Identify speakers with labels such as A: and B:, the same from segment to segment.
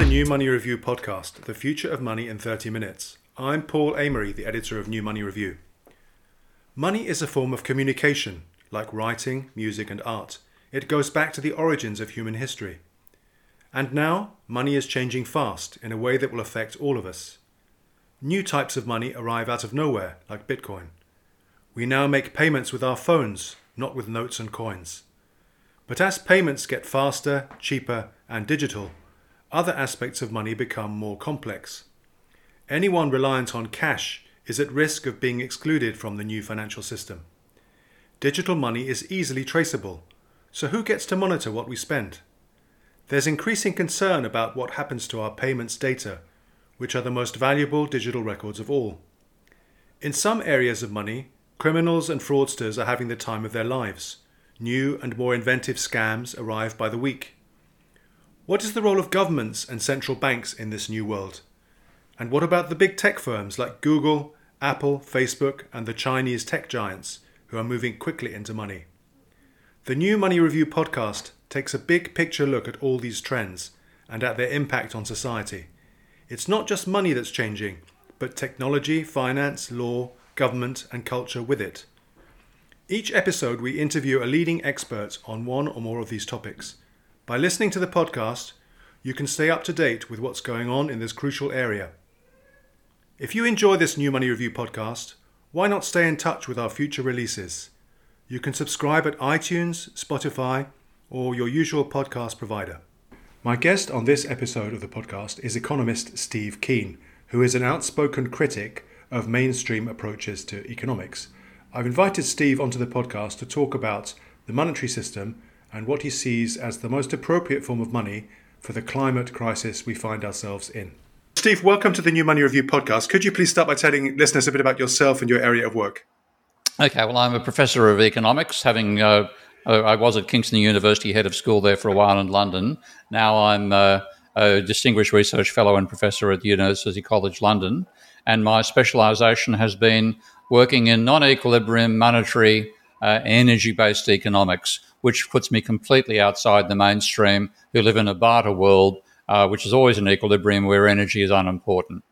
A: the New Money Review podcast, The Future of Money in 30 Minutes. I'm Paul Amery, the editor of New Money Review. Money is a form of communication, like writing, music, and art. It goes back to the origins of human history. And now, money is changing fast in a way that will affect all of us. New types of money arrive out of nowhere, like Bitcoin. We now make payments with our phones, not with notes and coins. But as payments get faster, cheaper, and digital, other aspects of money become more complex. Anyone reliant on cash is at risk of being excluded from the new financial system. Digital money is easily traceable, so who gets to monitor what we spend? There's increasing concern about what happens to our payments data, which are the most valuable digital records of all. In some areas of money, criminals and fraudsters are having the time of their lives. New and more inventive scams arrive by the week. What is the role of governments and central banks in this new world? And what about the big tech firms like Google, Apple, Facebook, and the Chinese tech giants who are moving quickly into money? The New Money Review podcast takes a big picture look at all these trends and at their impact on society. It's not just money that's changing, but technology, finance, law, government, and culture with it. Each episode, we interview a leading expert on one or more of these topics. By listening to the podcast, you can stay up to date with what's going on in this crucial area. If you enjoy this New Money Review podcast, why not stay in touch with our future releases? You can subscribe at iTunes, Spotify, or your usual podcast provider. My guest on this episode of the podcast is economist Steve Keen, who is an outspoken critic of mainstream approaches to economics. I've invited Steve onto the podcast to talk about the monetary system and what he sees as the most appropriate form of money for the climate crisis we find ourselves in. Steve, welcome to the New Money Review podcast. Could you please start by telling listeners a bit about yourself and your area of work?
B: Okay, well, I'm a professor of economics, having uh, I was at Kingston University, head of school there for a while in London. Now I'm uh, a distinguished research fellow and professor at the University College London, and my specialisation has been working in non-equilibrium monetary uh, energy-based economics, which puts me completely outside the mainstream, who live in a barter world, uh, which is always an equilibrium where energy is unimportant.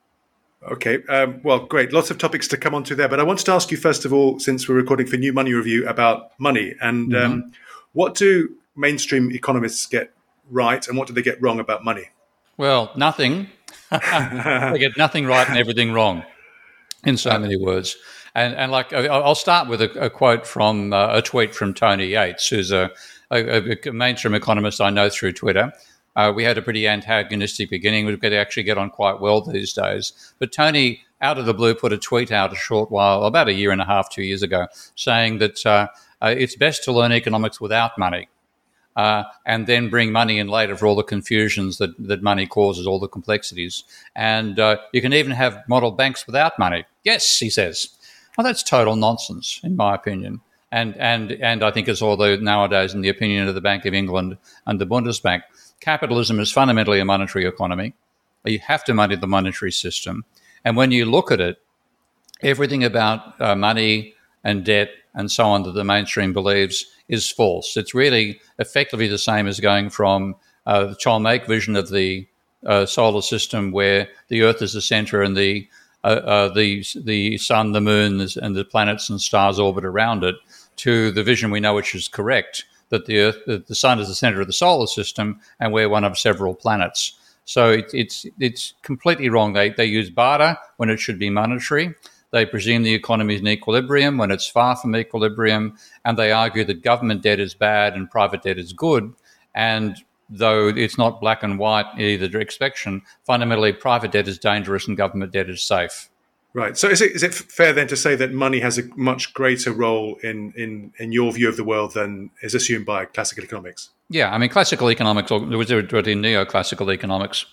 A: Okay, um, well, great. Lots of topics to come on to there. But I wanted to ask you, first of all, since we're recording for New Money Review, about money. And mm-hmm. um, what do mainstream economists get right and what do they get wrong about money?
B: Well, nothing. they get nothing right and everything wrong, in so many words. And, and like, I'll start with a, a quote from uh, a tweet from Tony Yates, who's a, a, a mainstream economist I know through Twitter. Uh, we had a pretty antagonistic beginning. We could actually get on quite well these days. But Tony, out of the blue, put a tweet out a short while, about a year and a half, two years ago, saying that uh, uh, it's best to learn economics without money. Uh, and then bring money in later for all the confusions that, that money causes, all the complexities. And uh, you can even have model banks without money. Yes, he says. Well, that's total nonsense, in my opinion. And, and, and I think it's although nowadays in the opinion of the Bank of England and the Bundesbank capitalism is fundamentally a monetary economy. You have to money the monetary system. And when you look at it, everything about uh, money and debt and so on that the mainstream believes is false. It's really effectively the same as going from uh, the Ptolemaic vision of the uh, solar system, where the Earth is the center and the Uh, uh, the the sun, the moon, and the planets and stars orbit around it, to the vision we know which is correct, that the Earth, that the Sun is the center of the solar system, and we're one of several planets. So it, it's it's completely wrong. They they use barter when it should be monetary. They presume the economy is in equilibrium when it's far from equilibrium, and they argue that government debt is bad and private debt is good. And though it's not black and white either direction, fundamentally private debt is dangerous and government debt is safe.
A: Right. So is it is it fair then to say that money has a much greater role in in in your view of the world than is assumed by classical economics?
B: Yeah, I mean classical economics or neoclassical economics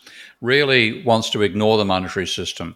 B: really wants to ignore the monetary system.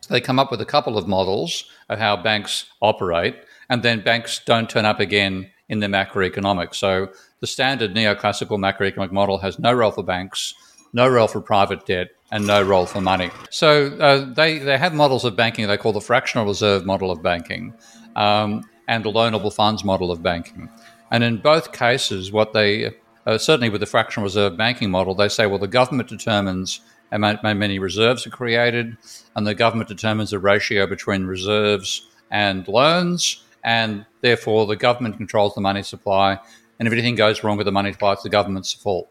B: So they come up with a couple of models of how banks operate, and then banks don't turn up again in the macroeconomics. So the standard neoclassical macroeconomic model has no role for banks, no role for private debt, and no role for money. So uh, they, they have models of banking they call the fractional reserve model of banking um, and the loanable funds model of banking. And in both cases, what they uh, certainly with the fractional reserve banking model, they say, well, the government determines how many reserves are created, and the government determines the ratio between reserves and loans, and therefore the government controls the money supply. And if anything goes wrong with the money supply, it's the government's fault.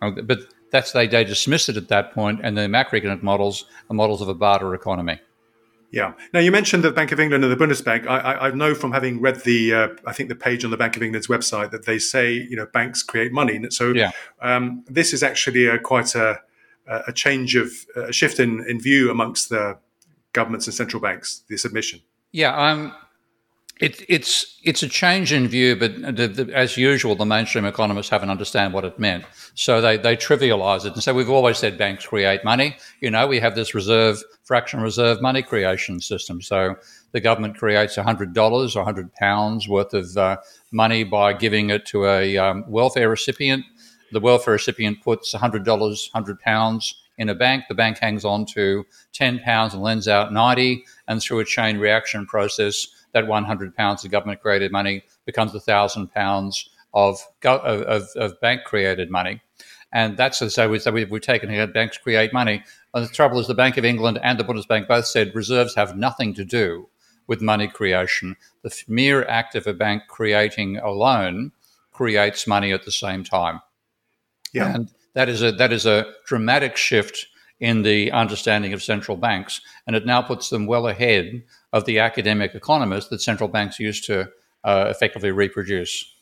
B: But that's they, they dismiss it at that point, and the macroeconomic models are models of a barter economy.
A: Yeah. Now you mentioned the Bank of England and the Bundesbank. I, I, I know from having read the, uh, I think the page on the Bank of England's website that they say you know banks create money. So yeah. um, this is actually a, quite a, a change of a shift in, in view amongst the governments and central banks. This admission.
B: Yeah. Um, it, it's it's a change in view, but the, the, as usual, the mainstream economists haven't understand what it meant. So they they trivialize it and say we've always said banks create money. You know, we have this reserve fraction reserve money creation system. So the government creates hundred dollars or hundred pounds worth of uh, money by giving it to a um, welfare recipient. The welfare recipient puts hundred dollars, hundred pounds in a bank. The bank hangs on to ten pounds and lends out ninety, and through a chain reaction process that 100 pounds of government created money becomes a thousand pounds of, of, of bank created money. And that's so, we, so we've, we've taken here banks create money. And the trouble is, the Bank of England and the Bundesbank both said reserves have nothing to do with money creation. The mere act of a bank creating a loan creates money at the same time. Yeah. And that is a that is a dramatic shift in the understanding of central banks, and it now puts them well ahead of the academic economists that central banks used to uh, effectively reproduce.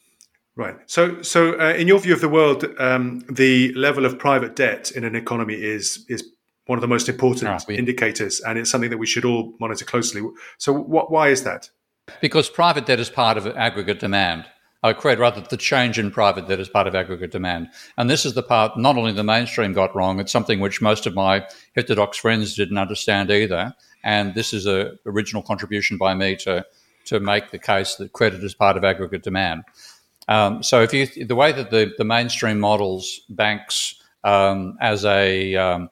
A: Right. So, so uh, in your view of the world, um, the level of private debt in an economy is is one of the most important ah, we, indicators, and it's something that we should all monitor closely. So, what, why is that?
B: Because private debt is part of aggregate demand. I create rather the change in private debt is part of aggregate demand. And this is the part not only the mainstream got wrong, it's something which most of my heterodox friends didn't understand either. And this is a original contribution by me to to make the case that credit is part of aggregate demand. Um, so if you the way that the, the mainstream models banks um, as a um,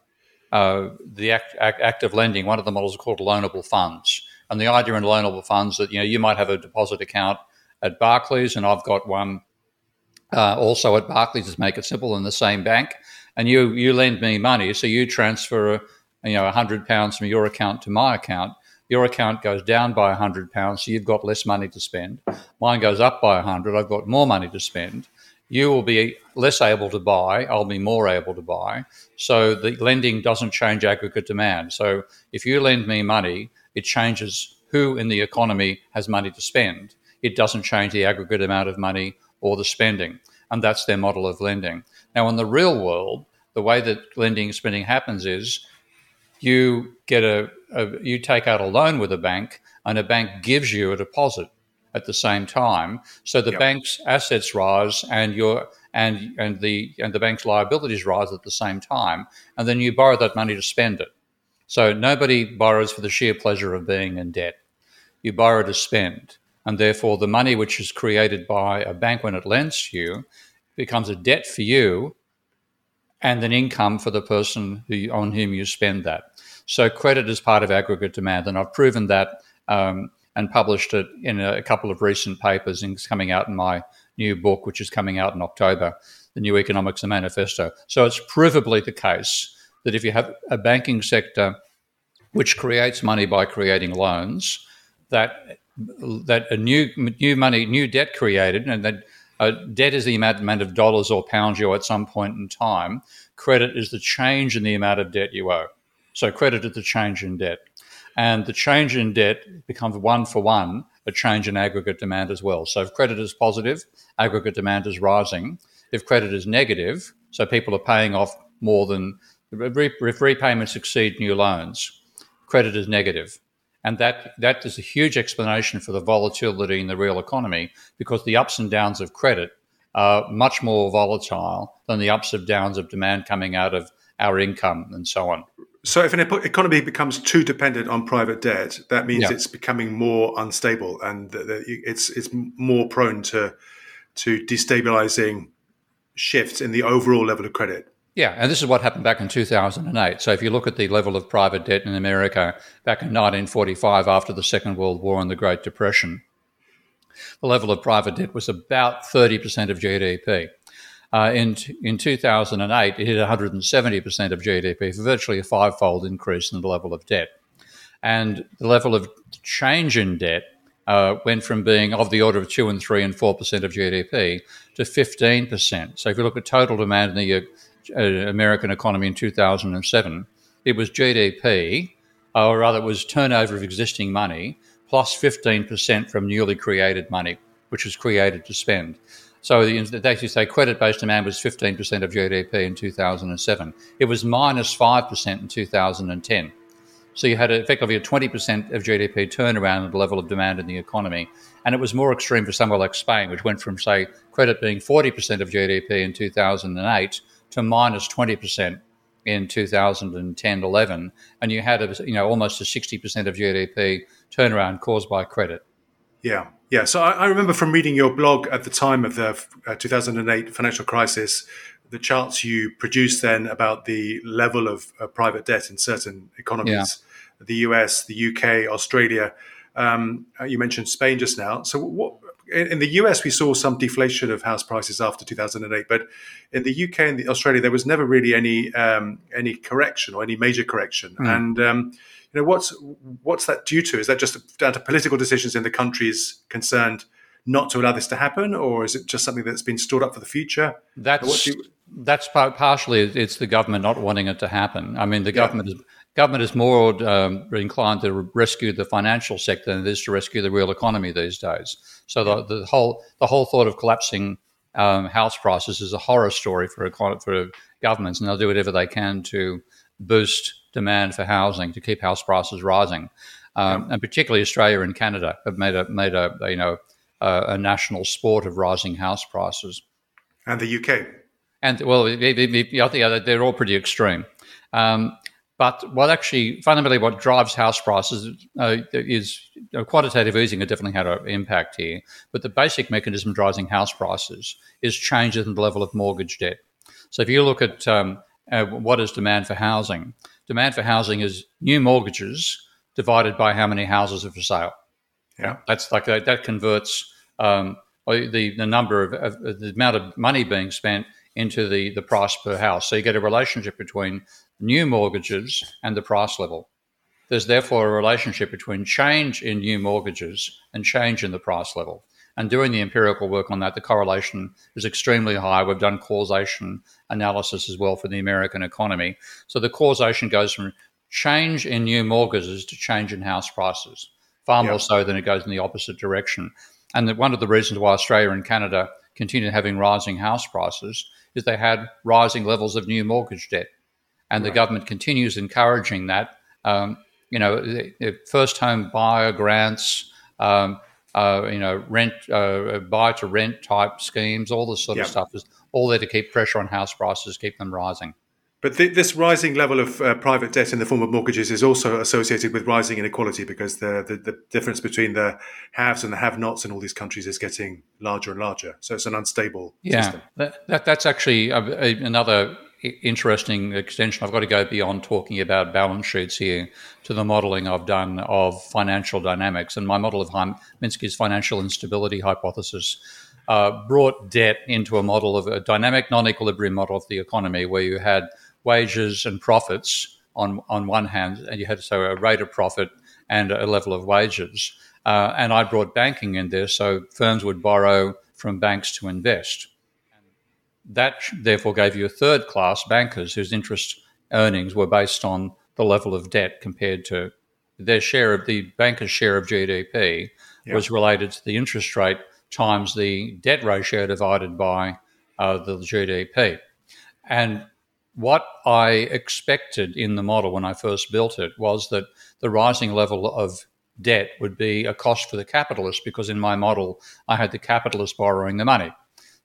B: uh, the act, act, active lending, one of the models is called loanable funds. And the idea in loanable funds that you know you might have a deposit account at Barclays, and I've got one uh, also at Barclays. Just make it simple in the same bank, and you you lend me money, so you transfer you know hundred pounds from your account to my account. Your account goes down by hundred pounds, so you've got less money to spend. Mine goes up by hundred. I've got more money to spend. You will be less able to buy. I'll be more able to buy. So the lending doesn't change aggregate demand. So if you lend me money, it changes who in the economy has money to spend it doesn't change the aggregate amount of money or the spending. And that's their model of lending. Now, in the real world, the way that lending and spending happens is you get a, a, you take out a loan with a bank and a bank gives you a deposit at the same time so the yep. bank's assets rise and your and and the and the bank's liabilities rise at the same time and then you borrow that money to spend it so nobody borrows for the sheer pleasure of being in debt you borrow to spend and therefore the money which is created by a bank when it lends you becomes a debt for you and an income for the person who, on whom you spend that. So credit is part of aggregate demand, and I've proven that um, and published it in a, couple of recent papers and it's coming out in my new book, which is coming out in October, the New Economics and Manifesto. So it's provably the case that if you have a banking sector which creates money by creating loans, that that a new new money, new debt created, and that uh, debt is the amount of dollars or pounds you owe at some point in time. Credit is the change in the amount of debt you owe. So credit is the change in debt, and the change in debt becomes one for one a change in aggregate demand as well. So if credit is positive, aggregate demand is rising. If credit is negative, so people are paying off more than if repayments exceed new loans, credit is negative. And that, that is a huge explanation for the volatility in the real economy because the ups and downs of credit are much more volatile than the ups and downs of demand coming out of our income and so on.
A: So, if an economy becomes too dependent on private debt, that means yeah. it's becoming more unstable and it's it's more prone to to destabilizing shifts in the overall level of credit.
B: Yeah, and this is what happened back in 2008. So if you look at the level of private debt in America back in 1945 after the Second World War and the Great Depression, the level of private debt was about 30% of GDP. Uh, in in 2008, it hit 170% of GDP, virtually a five-fold increase in the level of debt, and the level of change in debt uh, went from being of the order of two and three and four percent of GDP to 15%. So if you look at total demand in the uh, American economy in 2007, it was GDP, or rather, it was turnover of existing money plus 15% from newly created money, which was created to spend. So they actually say credit based demand was 15% of GDP in 2007. It was minus 5% in 2010. So you had effectively a 20% of GDP turnaround in the level of demand in the economy. And it was more extreme for somewhere like Spain, which went from, say, credit being 40% of GDP in 2008 to minus 20% in 2010 11. And you had, a, you know, almost a 60% of GDP turnaround caused by credit.
A: Yeah. Yeah. So I, I remember from reading your blog at the time of the uh, 2008 financial crisis, the charts you produced then about the level of uh, private debt in certain economies, yeah. the US, the UK, Australia. Um, uh, you mentioned Spain just now. So, what, in, in, the US, we saw some deflation of house prices after 2008, but in the UK and the Australia, there was never really any um, any correction or any major correction. Mm. And um, you know, what's what's that due to? Is that just down to political decisions in the countries concerned not to allow this to happen, or is it just something that's been stored up for the future?
B: That's you, that's partially it's the government not wanting it to happen. I mean, the government yeah. is government is more um, inclined to rescue the financial sector than it is to rescue the real economy these days. So the, the whole the whole thought of collapsing um, house prices is a horror story for for governments, and they'll do whatever they can to boost demand for housing to keep house prices rising. Um, and particularly Australia and Canada have made a made a, you know a, a national sport of rising house prices.
A: And the UK.
B: And well, yeah, they're all pretty extreme. Um, but what actually, fundamentally, what drives house prices uh, is quantitative easing has definitely had an impact here. But the basic mechanism driving house prices is changes in the level of mortgage debt. So if you look at um, uh, what is demand for housing, demand for housing is new mortgages divided by how many houses are for sale.
A: Yeah,
B: that's like that, that converts um, the the number of, of, the amount of money being spent into the the price per house. So you get a relationship between new mortgages and the price level. There's therefore a relationship between change in new mortgages and change in the price level. And doing the empirical work on that, the correlation is extremely high. We've done causation analysis as well for the American economy. So the causation goes from change in new mortgages to change in house prices, far yep. more so than it goes in the opposite direction. And that one of the reasons why Australia and Canada continued having rising house prices is they had rising levels of new mortgage debt. And right. the government continues encouraging that. Um, you know, first home buyer grants, um, uh, you know, rent, uh, buy to rent type schemes, all this sort yep. of stuff is all there to keep pressure on house prices, keep them rising.
A: But th- this rising level of uh, private debt in the form of mortgages is also associated with rising inequality because the, the, the difference between the haves and the have-nots in all these countries is getting larger and larger. So it's an unstable
B: yeah,
A: system.
B: That, that, that's actually a, a, another interesting extension. I've got to go beyond talking about balance sheets here to the modeling I've done of financial dynamics. And my model of Minsky's financial instability hypothesis uh, brought debt into a model of a dynamic non equilibrium model of the economy where you had wages and profits on, on one hand, and you had so a rate of profit and a level of wages. Uh, and I brought banking in there, so firms would borrow from banks to invest. That therefore gave you a third class bankers whose interest earnings were based on the level of debt compared to their share of the banker's share of GDP yeah. was related to the interest rate times the debt ratio divided by uh, the GDP. And what I expected in the model when I first built it was that the rising level of debt would be a cost for the capitalist because in my model I had the capitalist borrowing the money.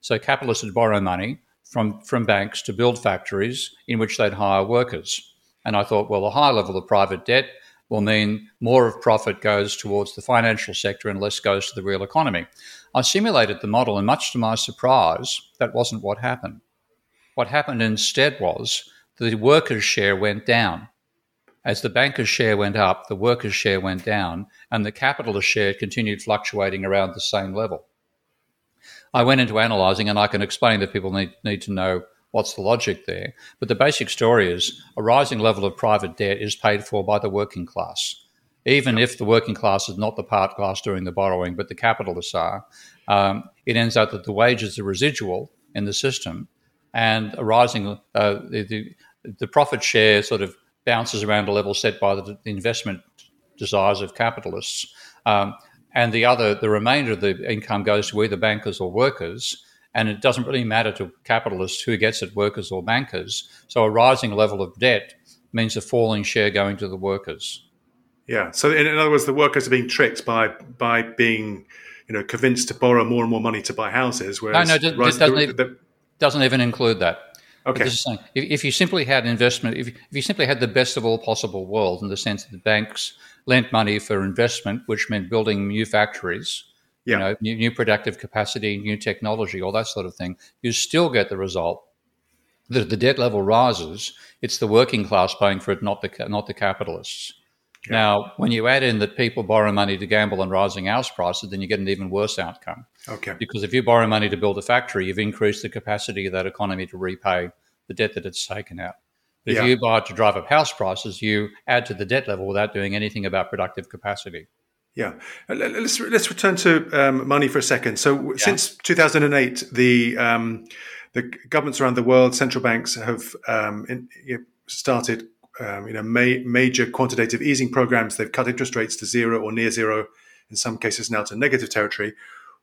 B: So capitalists would borrow money from, from banks to build factories in which they'd hire workers. And I thought, well, a high level of private debt will mean more of profit goes towards the financial sector and less goes to the real economy. I simulated the model, and much to my surprise, that wasn't what happened. What happened instead was the workers' share went down. As the bankers' share went up, the workers' share went down, and the capitalist share continued fluctuating around the same level. I went into analysing, and I can explain that people need need to know what's the logic there. But the basic story is a rising level of private debt is paid for by the working class. Even if the working class is not the part class doing the borrowing, but the capitalists are, um, it ends up that the wages are residual in the system, and a rising uh, the, the, the profit share sort of bounces around a level set by the, the investment desires of capitalists. Um, and the other, the remainder of the income goes to either bankers or workers. And it doesn't really matter to capitalists who gets it, workers or bankers. So a rising level of debt means a falling share going to the workers.
A: Yeah. So in, other words, the workers are being tricked by by being, you know, convinced to borrow more and more money to buy houses.
B: Whereas no, no, it doesn't, the, the, doesn't even include that. Okay. Saying, if, if, you simply had investment, if, if you simply had the best of all possible worlds in the sense that the banks lent money for investment, which meant building new factories, yeah. you know, new, new productive capacity, new technology, all that sort of thing, you still get the result that the debt level rises. It's the working class paying for it, not the not the capitalists. Yeah. Now, when you add in that people borrow money to gamble on rising house prices, then you get an even worse outcome.
A: Okay.
B: Because if you borrow money to build a factory, you've increased the capacity of that economy to repay the debt that it's taken out. But yeah. if you buy it to drive up house prices, you add to the debt level without doing anything about productive capacity.
A: Yeah, uh, let's let's return to um, money for a second. So yeah. since 2008, the um, the governments around the world, central banks have um, in, you know, started um, you know ma- major quantitative easing programs. They've cut interest rates to zero or near zero, in some cases now to negative territory.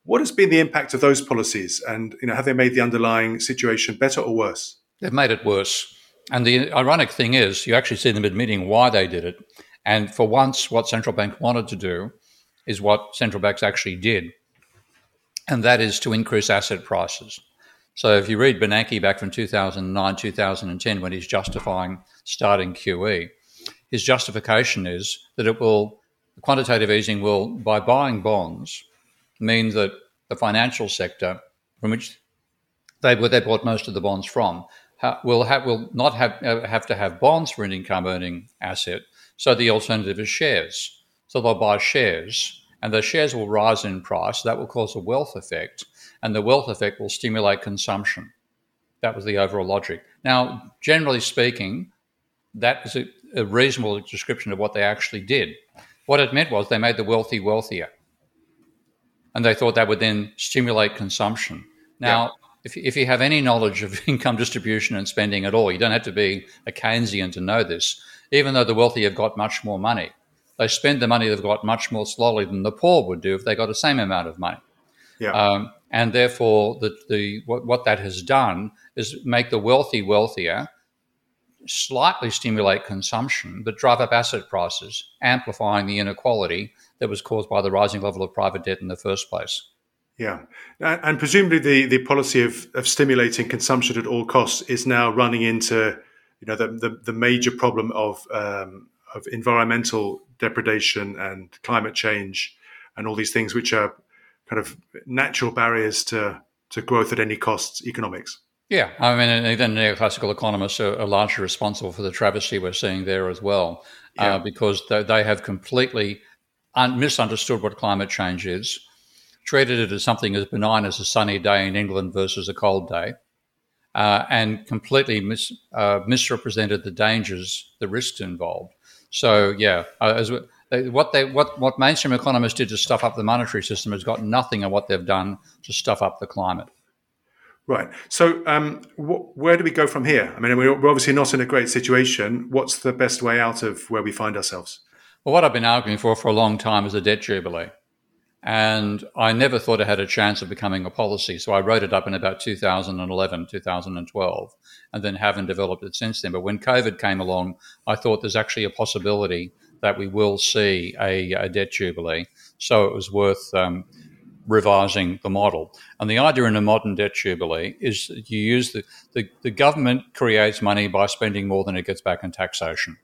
A: What has been the impact of those policies, and you know have they made the underlying situation better or worse?
B: They've made it worse. And the ironic thing is, you actually see them admitting why they did it. And for once, what central bank wanted to do is what central banks actually did, and that is to increase asset prices. So if you read Bernanke back from 2009, 2010, when he's justifying starting QE, his justification is that it will, quantitative easing will, by buying bonds, mean that the financial sector, from which they, they bought most of the bonds from, will have will not have uh, have to have bonds for an income earning asset. So the alternative is shares. So they'll buy shares, and the shares will rise in price. That will cause a wealth effect, and the wealth effect will stimulate consumption. That was the overall logic. Now, generally speaking, that is a, a reasonable description of what they actually did. What it meant was they made the wealthy wealthier, and they thought that would then stimulate consumption. Now. Yeah if, if you have any knowledge of income distribution and spending at all, you don't have to be a Keynesian to know this. Even though the wealthy have got much more money, they spend the money they've got much more slowly than the poor would do if they got the same amount of money.
A: Yeah. Um,
B: and therefore, the, the what, what that has done is make the wealthy wealthier, slightly stimulate consumption, but drive up asset prices, amplifying the inequality that was caused by the rising level of private debt in the first place.
A: Yeah, and presumably the, the policy of, of stimulating consumption at all costs is now running into you know the the, the major problem of um, of environmental depredation and climate change and all these things which are kind of natural barriers to to growth at any cost economics.
B: Yeah, I mean, even neoclassical economists are, are largely responsible for the travesty we're seeing there as well, uh, yeah. uh, because they, they, have completely un- misunderstood what climate change is treated it as something as benign as a sunny day in England versus a cold day, uh, and completely mis, uh, misrepresented the dangers, the risks involved. So, yeah, uh, as they, what they what what mainstream economists did to stuff up the monetary system has got nothing on what they've done to stuff up the climate.
A: Right. So, um, wh- where do we go from here? I mean, we're obviously not in a great situation. What's the best way out of where we find ourselves?
B: Well, what I've been arguing for for a long time is a debt jubilee. And I never thought it had a chance of becoming a policy. So I wrote it up in about 2011, 2012, and then haven't developed it since then. But when COVID came along, I thought there's actually a possibility that we will see a, a debt jubilee. So it was worth um, revising the model. And the idea in a modern debt jubilee is that you use the, the, the government creates money by spending more than it gets back in taxation.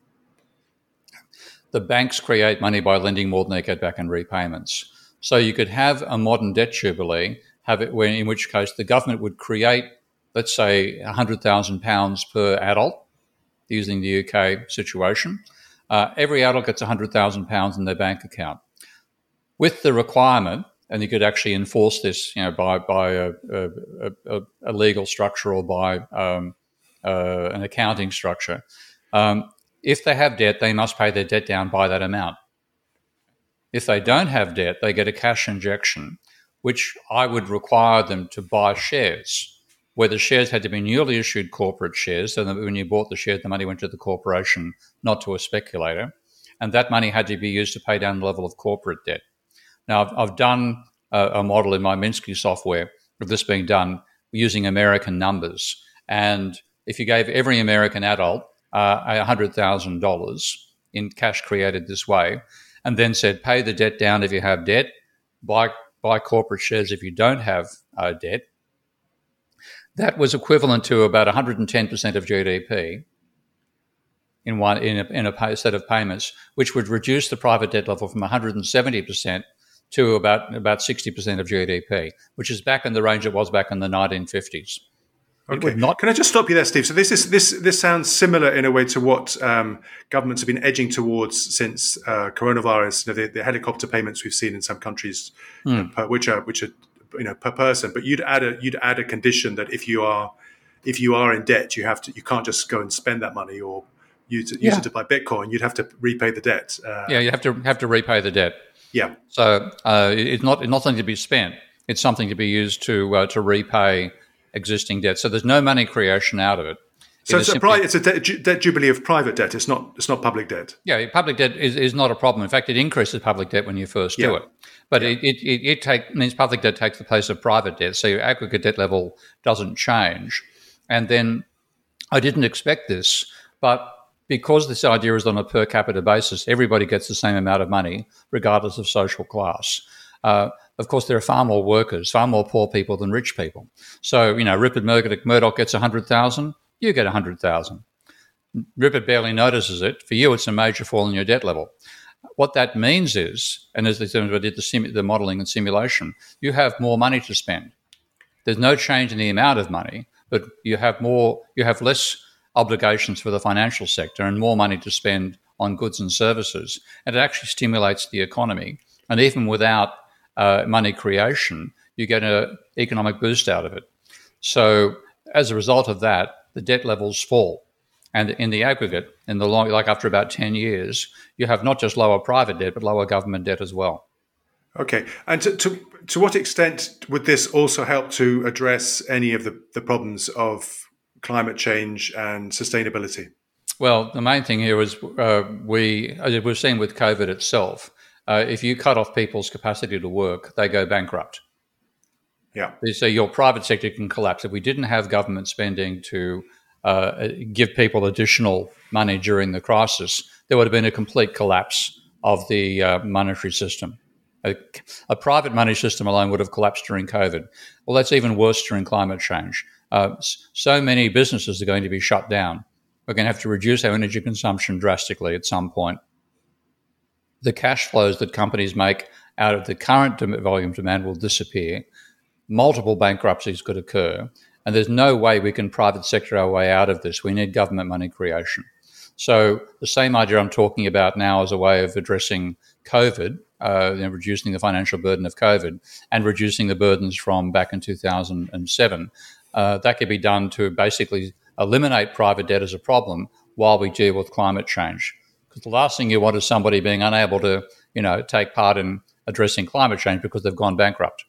B: The banks create money by lending more than they get back in repayments. So you could have a modern debt jubilee, have it where, in which case the government would create, let's say, £100,000 per adult, using the UK situation. Uh, every adult gets £100,000 in their bank account, with the requirement and you could actually enforce this, you know, by by a, a, a, a legal structure or by um, uh, an accounting structure. Um, if they have debt, they must pay their debt down by that amount. If they don't have debt, they get a cash injection, which I would require them to buy shares, where the shares had to be newly issued corporate shares, so when you bought the shares, the money went to the corporation, not to a speculator. And that money had to be used to pay down the level of corporate debt. Now, I've, I've done a, a model in my Minsky software of this being done using American numbers. And if you gave every American adult uh, $100,000 in cash created this way, and then said, pay the debt down if you have debt, buy, buy corporate shares if you don't have uh, debt, that was equivalent to about 110% of GDP in one in a, in a set of payments, which would reduce the private debt level from 170% to about about 60% of GDP, which is back in the range it was back in the 1950s.
A: Okay. Not- Can I just stop you there, Steve? So this is this this sounds similar in a way to what um, governments have been edging towards since uh, coronavirus. You know, the, the, helicopter payments we've seen in some countries, mm. per, which are which are you know per person. But you'd add a you'd add a condition that if you are if you are in debt, you have to you can't just go and spend that money or use, use yeah. it to buy Bitcoin. You'd have to repay the debt.
B: Uh, yeah, you have to have to repay the debt.
A: Yeah.
B: So uh, it's not it's not something to be spent. It's something to be used to uh, to repay existing debt. So there's no money creation out of it.
A: So it's, a, it's a debt, debt, jubilee of private debt. It's not it's not public debt.
B: Yeah, public debt is, is not a problem. In fact, it increases public debt when you first yeah. do it. But yeah. it, it, it, it take, means public debt takes the place of private debt. So your aggregate debt level doesn't change. And then I didn't expect this, but because this idea is on a per capita basis, everybody gets the same amount of money, regardless of social class. Uh, of course, there are far more workers, far more poor people than rich people. So, you know, Rupert Murdoch, gets 100,000, you get 100,000. Rupert barely notices it. For you, it's a major fall in your debt level. What that means is, and as I did the, sim- the modeling and simulation, you have more money to spend. There's no change in the amount of money, but you have more, you have less obligations for the financial sector and more money to spend on goods and services. And it actually stimulates the economy. And even without uh, money creation, you get an economic boost out of it. So as a result of that, the debt levels fall. And in the aggregate, in the long, like after about 10 years, you have not just lower private debt, but lower government debt as well.
A: Okay. And to, to, to what extent would this also help to address any of the, the problems of climate change and sustainability?
B: Well, the main thing here is uh, we, as we've seen with COVID itself, uh, if you cut off people's capacity to work, they go bankrupt.
A: Yeah.
B: So your private sector can collapse. If we didn't have government spending to uh, give people additional money during the crisis, there would have been a complete collapse of the uh, monetary system. A, a, private money system alone would have collapsed during COVID. Well, that's even worse during climate change. Uh, so many businesses are going to be shut down. We're going to have to reduce our energy consumption drastically at some point the cash flows that companies make out of the current volume demand will disappear. Multiple bankruptcies could occur. And there's no way we can private sector our way out of this. We need government money creation. So the same idea I'm talking about now as a way of addressing COVID, uh, reducing the financial burden of COVID and reducing the burdens from back in 2007, uh, that could be done to basically eliminate private debt as a problem while we deal with climate change. Because the last thing you want is somebody being unable to, you know, take part in addressing climate change because they've gone bankrupt.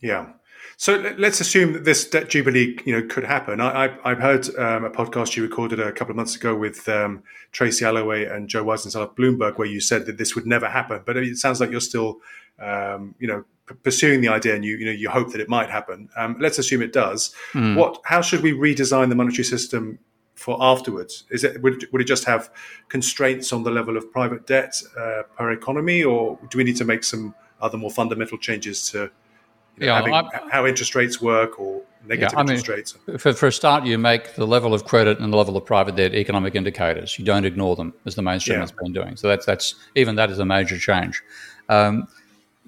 A: Yeah. So let's assume that this debt jubilee, you know, could happen. I, have heard um, a podcast you recorded a couple of months ago with um, Tracy Alloway and Joe Weisenthal of Bloomberg, where you said that this would never happen. But it sounds like you're still, um, you know, p- pursuing the idea, and you, you know, you hope that it might happen. Um, let's assume it does. Mm. What? How should we redesign the monetary system for afterwards? Is it would, would it just have constraints on the level of private debt uh, per economy, or do we need to make some other more fundamental changes to you know, yeah, having, how interest rates work or negative yeah, I interest mean, rates?
B: For, for a start, you make the level of credit and the level of private debt economic indicators. You don't ignore them, as the mainstream yeah. has been doing. So that's that's even that is a major change. Um,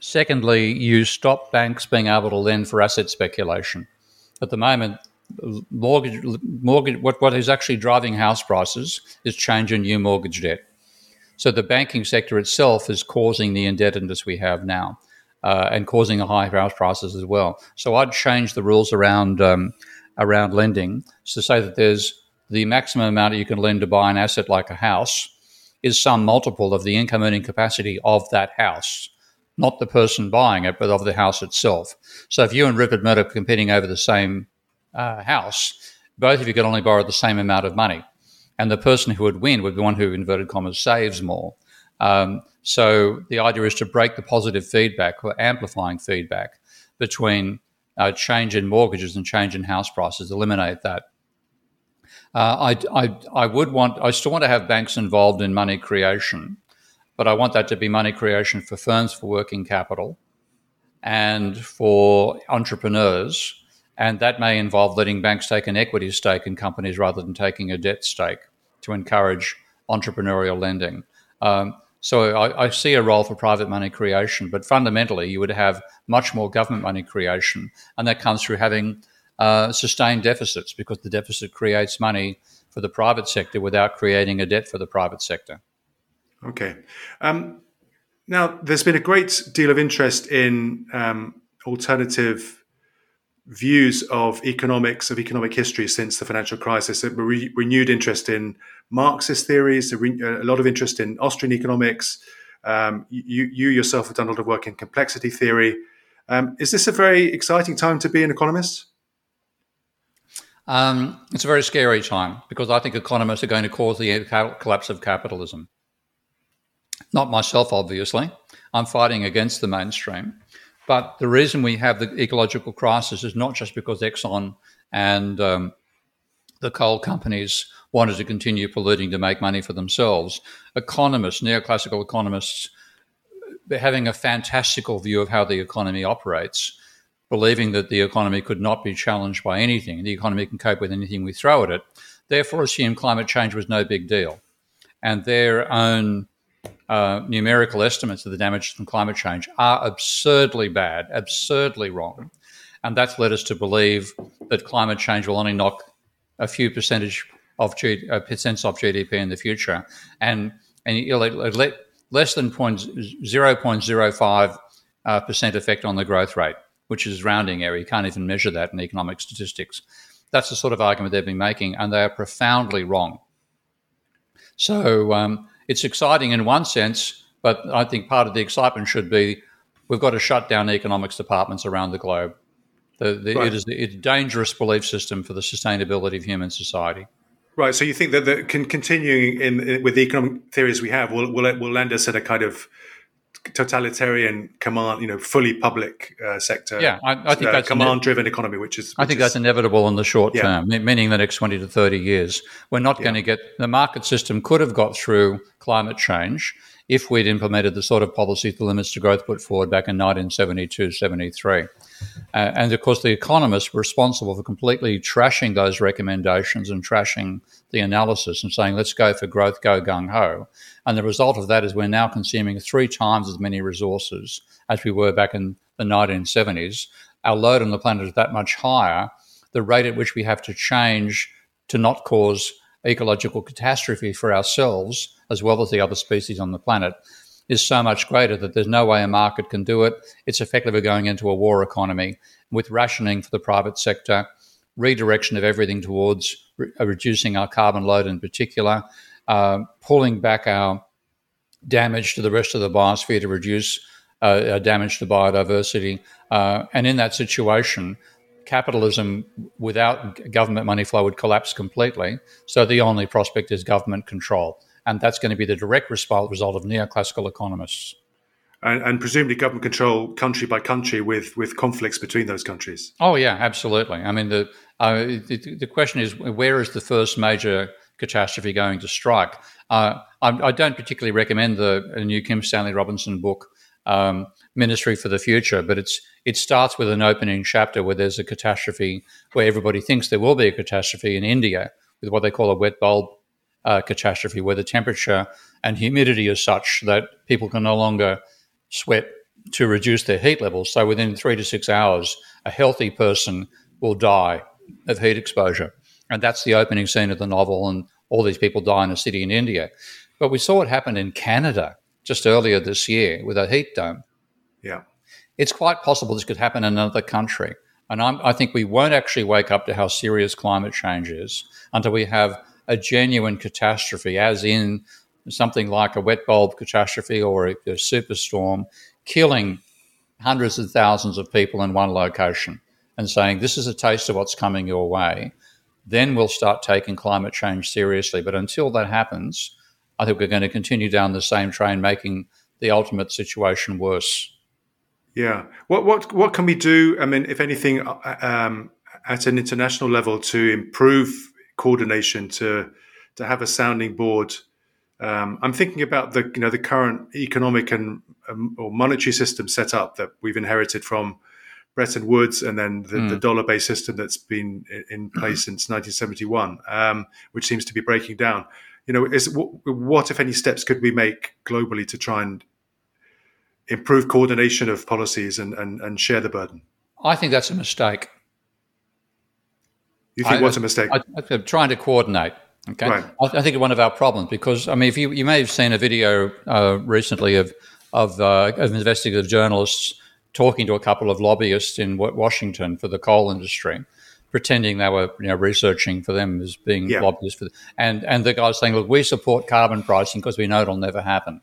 B: secondly, you stop banks being able to lend for asset speculation. At the moment, mortgage, mortgage what, what is actually driving house prices is change in new mortgage debt. So the banking sector itself is causing the indebtedness we have now. uh, and causing the high house prices as well. So I'd change the rules around um, around lending to say that there's the maximum amount you can lend to buy an asset like a house is some multiple of the income earning capacity of that house, not the person buying it, but of the house itself. So if you and Rupert Murdoch are competing over the same uh, house, both of you could only borrow the same amount of money. And the person who would win would be the one who, inverted commas, saves more. Um, so the idea is to break the positive feedback or amplifying feedback between uh, change in mortgages and change in house prices, eliminate that. Uh, I, I, I would want, I still want to have banks involved in money creation, but I want that to be money creation for firms for working capital and for entrepreneurs. And that may involve letting banks take an equity stake in companies rather than taking a debt stake to encourage entrepreneurial lending. Um, so I, I, see a role for private money creation, but fundamentally, you would have much more government money creation, and that comes through having uh, sustained deficits because the deficit creates money for the private sector without creating a debt for the private sector.
A: Okay. Um, now, there's been a great deal of interest in um, alternative views of economics, of economic history since the financial crisis. A re- renewed interest in Marxist theories, a, re- a, lot of interest in Austrian economics. Um, you, you, yourself have done a lot of work in complexity theory. Um, is this a very exciting time to be an economist?
B: Um, it's a very scary time because I think economists are going to cause the collapse of capitalism. Not myself, obviously. I'm fighting against the mainstream. But the reason we have the ecological crisis is not just because Exxon and um, the coal companies wanted to continue polluting to make money for themselves. Economists, neoclassical economists, having a fantastical view of how the economy operates, believing that the economy could not be challenged by anything, the economy can cope with anything we throw at it, therefore assumed climate change was no big deal. And their own uh, numerical estimates of the damage from climate change are absurdly bad, absurdly wrong. And that's led us to believe that climate change will only knock a few percentage of G, uh, percents off GDP in the future, and and you know, less than 0.05 uh, percent effect on the growth rate, which is rounding error. You can't even measure that in economic statistics. That's the sort of argument they've been making, and they are profoundly wrong. So um, it's exciting in one sense, but I think part of the excitement should be we've got to shut down economics departments around the globe. The, the, right. It is a dangerous belief system for the sustainability of human society.
A: Right. So you think that the continuing in, in, with the economic theories we have will will, will land us at a kind of totalitarian command, you know, fully public uh, sector.
B: Yeah, I, I think uh, that's
A: command-driven economy, which is. Which
B: I think
A: is,
B: that's inevitable in the short yeah. term, meaning the next twenty to thirty years. We're not yeah. going to get the market system could have got through climate change if we'd implemented the sort of policies the limits to growth put forward back in 1972, 73. Uh, and of course, the economists were responsible for completely trashing those recommendations and trashing the analysis and saying, let's go for growth, go gung ho. And the result of that is we're now consuming three times as many resources as we were back in the 1970s. Our load on the planet is that much higher. The rate at which we have to change to not cause ecological catastrophe for ourselves as well as the other species on the planet is so much greater that there's no way a market can do it. It's effectively going into a war economy with rationing for the private sector, redirection of everything towards re- uh, reducing our carbon load in particular, uh, pulling back our damage to the rest of the biosphere to reduce uh, damage to biodiversity. Uh, and in that situation, capitalism without government money flow would collapse completely. So the only prospect is government control. And that's going to be the direct result of neoclassical economists.
A: And, and, presumably government control country by country with, with conflicts between those countries.
B: Oh, yeah, absolutely. I mean, the, uh, the, the, question is where is the first major catastrophe going to strike? Uh, I, I, don't particularly recommend the new Kim Stanley Robinson book, um, Ministry for the Future, but it's it starts with an opening chapter where there's a catastrophe where everybody thinks there will be a catastrophe in India with what they call a wet bulb uh, catastrophe, where the temperature and humidity is such that people can no longer sweat to reduce their heat levels. So within three to six hours, a healthy person will die of heat exposure. And that's the opening scene of the novel, and all these people die in a city in India. But we saw what happened in Canada just earlier this year with a heat dome.
A: Yeah
B: it's quite possible this could happen in another country. And I'm, I think we won't actually wake up to how serious climate change is until we have a genuine catastrophe, as in something like a wet bulb catastrophe or a, a superstorm, killing hundreds of thousands of people in one location and saying, This is a taste of what's coming your way. Then we'll start taking climate change seriously. But until that happens, I think we're going to continue down the same train, making the ultimate situation worse.
A: Yeah. What what what can we do? I mean, if anything, uh, um, at an international level to improve coordination, to to have a sounding board. Um, I'm thinking about the you know the current economic and um, or monetary system set up that we've inherited from Bretton Woods, and then the, mm. the dollar-based system that's been in place since 1971, um, which seems to be breaking down. You know, is what if any steps could we make globally to try and improve coordination of policies and, and, and share the burden?
B: I think that's a mistake.
A: You think I, what's a mistake? I,
B: am trying to coordinate. Okay, right. I, I, think it's one of our problems because I mean, if you you may have seen a video uh, recently of of, uh, of investigative journalists talking to a couple of lobbyists in Washington for the coal industry, pretending they were you know researching for them as being yeah. lobbyists for, the, and and the guys saying, look, we support carbon pricing because we know it'll never happen.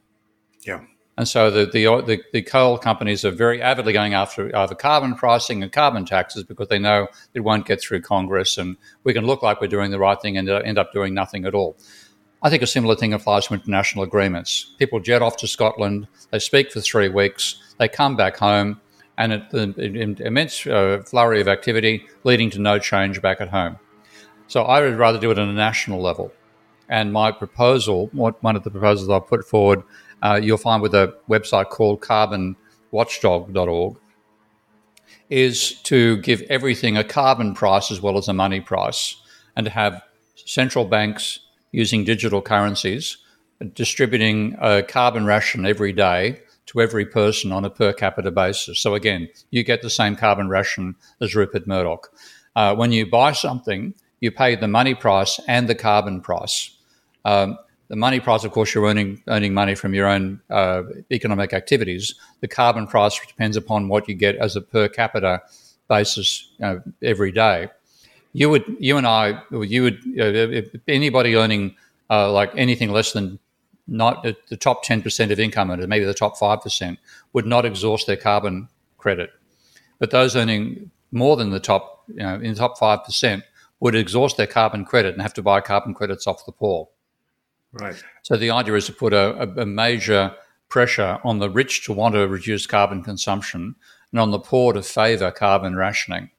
A: Yeah.
B: And so the, the, the, the, coal companies are very avidly going after either carbon pricing and carbon taxes because they know it won't get through Congress and we can look like we're doing the right thing and end up doing nothing at all. I think a similar thing applies to international agreements. People jet off to Scotland, they speak for three weeks, they come back home, and an immense uh, flurry of activity leading to no change back at home. So I would rather do it on a national level. And my proposal, one of the proposals I put forward uh, you'll find with a website called carbonwatchdog.org, is to give everything a carbon price as well as a money price, and to have central banks using digital currencies distributing a carbon ration every day to every person on a per capita basis. So again, you get the same carbon ration as Rupert Murdoch. Uh, when you buy something, you pay the money price and the carbon price. Um, the money price, of course, you're earning earning money from your own uh, economic activities. The carbon price depends upon what you get as a per capita basis you know, every day. You would, you and I, you would, uh, anybody earning uh, like anything less than not the top ten percent of income, and maybe the top five percent, would not exhaust their carbon credit. But those earning more than the top, you know, in the top five percent, would exhaust their carbon credit and have to buy carbon credits off the poor.
A: Right.
B: So the idea is to put a, a, major pressure on the rich to want to reduce carbon consumption and on the poor to favour carbon rationing.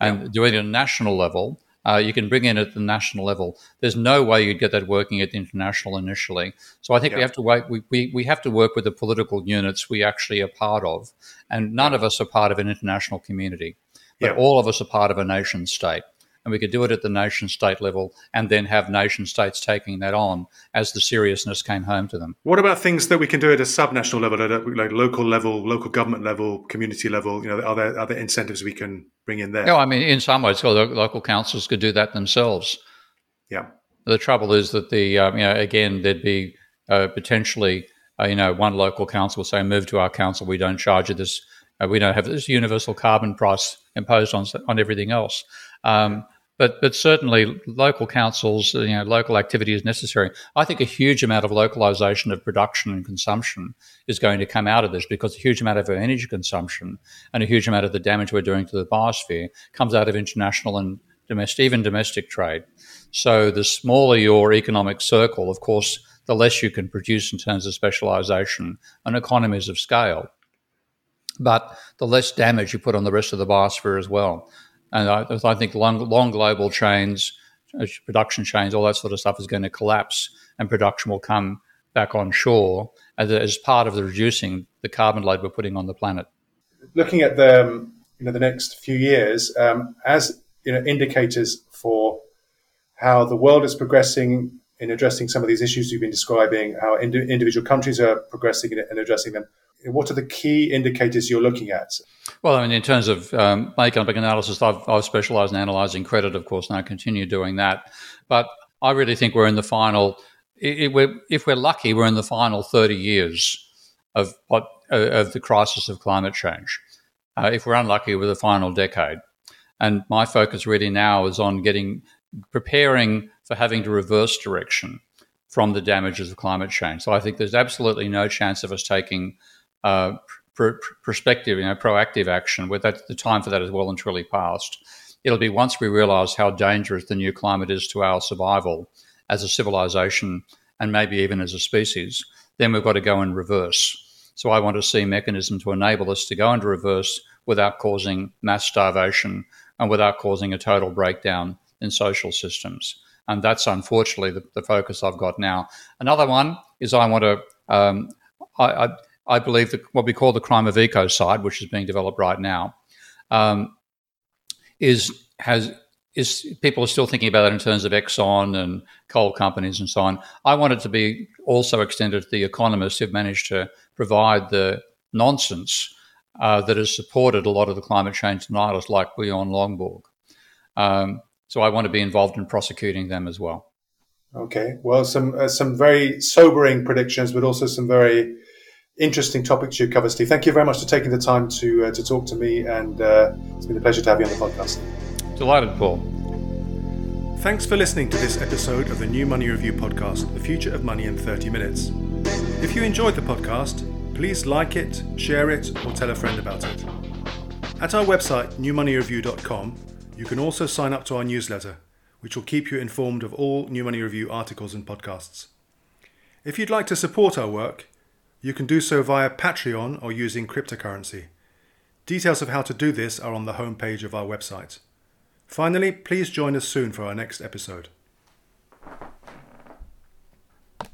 B: And yeah. doing it at a national level, uh, you can bring in at the national level. There's no way you'd get that working at the international initially. So I think yeah. we have to wait. We, we, we have to work with the political units we actually are part of. And none yeah. of us are part of an international community, but all of us are part of a nation state and we could do it at the nation state level and then have nation states taking that on as the seriousness came home to them.
A: What about things that we can do at a subnational level, at a like local level, local government level, community level? You know, are there other incentives we can bring in there?
B: No, I mean, in some ways, well, local councils could do that themselves.
A: Yeah.
B: The trouble is that the um, you know again there'd be uh, potentially uh, you know one local council say move to our council we don't charge you this uh, we don't have this universal carbon price imposed on on everything else. Um, but but certainly local councils, you know, local activity is necessary. I think a huge amount of localization of production and consumption is going to come out of this because a huge amount of our energy consumption and a huge amount of the damage we're doing to the biosphere comes out of international and domestic, even domestic trade. So the smaller your economic circle, of course, the less you can produce in terms of specialization and economies of scale. But the less damage you put on the rest of the biosphere as well. And I, I think long, long global chains, uh, production chains, all that sort of stuff is going to collapse, and production will come back on shore as, as part of the reducing the carbon load we're putting on the planet.
A: Looking at the um, you know the next few years um, as you know indicators for how the world is progressing in addressing some of these issues you've been describing, how ind- individual countries are progressing in, in addressing them what are the key indicators you're looking at?
B: Well, I mean, in terms of um, economic analysis, I've, I've specialized in analyzing credit, of course, and I continue doing that. But I really think we're in the final, it, we're, if we're lucky, we're in the final 30 years of, what, of the crisis of climate change. uh, if we're unlucky, with the final decade. And my focus really now is on getting preparing for having to reverse direction from the damages of climate change. So I think there's absolutely no chance of us taking uh, pr- prospective, you know, proactive action. Where that the time for that is well and truly past. It'll be once we realise how dangerous the new climate is to our survival as a civilization and maybe even as a species, then we've got to go in reverse. So I want to see mechanisms to enable us to go into reverse without causing mass starvation and without causing a total breakdown in social systems. And that's unfortunately the, the focus I've got now. Another one is I want to, um, I, I, I, believe that what we call the crime of ecocide, which is being developed right now, um, is has is people are still thinking about it in terms of Exxon and coal companies and so on. I want it to be also extended to the economists who've managed to provide the nonsense uh, that has supported a lot of the climate change deniers, like Bjorn Lomborg. Um, so I want to be involved in prosecuting them as well.
A: Okay, well, some uh, some very sobering predictions, but also some very interesting topics you cover, Steve. Thank you very much for taking the time to uh, to talk to me, and uh, it's been a pleasure to have you on the podcast.
B: Delighted, Paul.
A: Thanks for listening to this episode of the New Money Review podcast, The Future of Money in 30 Minutes. If you enjoyed the podcast, please like it, share it, or tell a friend about it. At our website, newmoneyreview.com, you can also sign up to our newsletter, which will keep you informed of all New Money Review articles and podcasts. If you'd like to support our work, you can do so via Patreon or using cryptocurrency. Details of how to do this are on the homepage of our website. Finally, please join us soon for our next episode.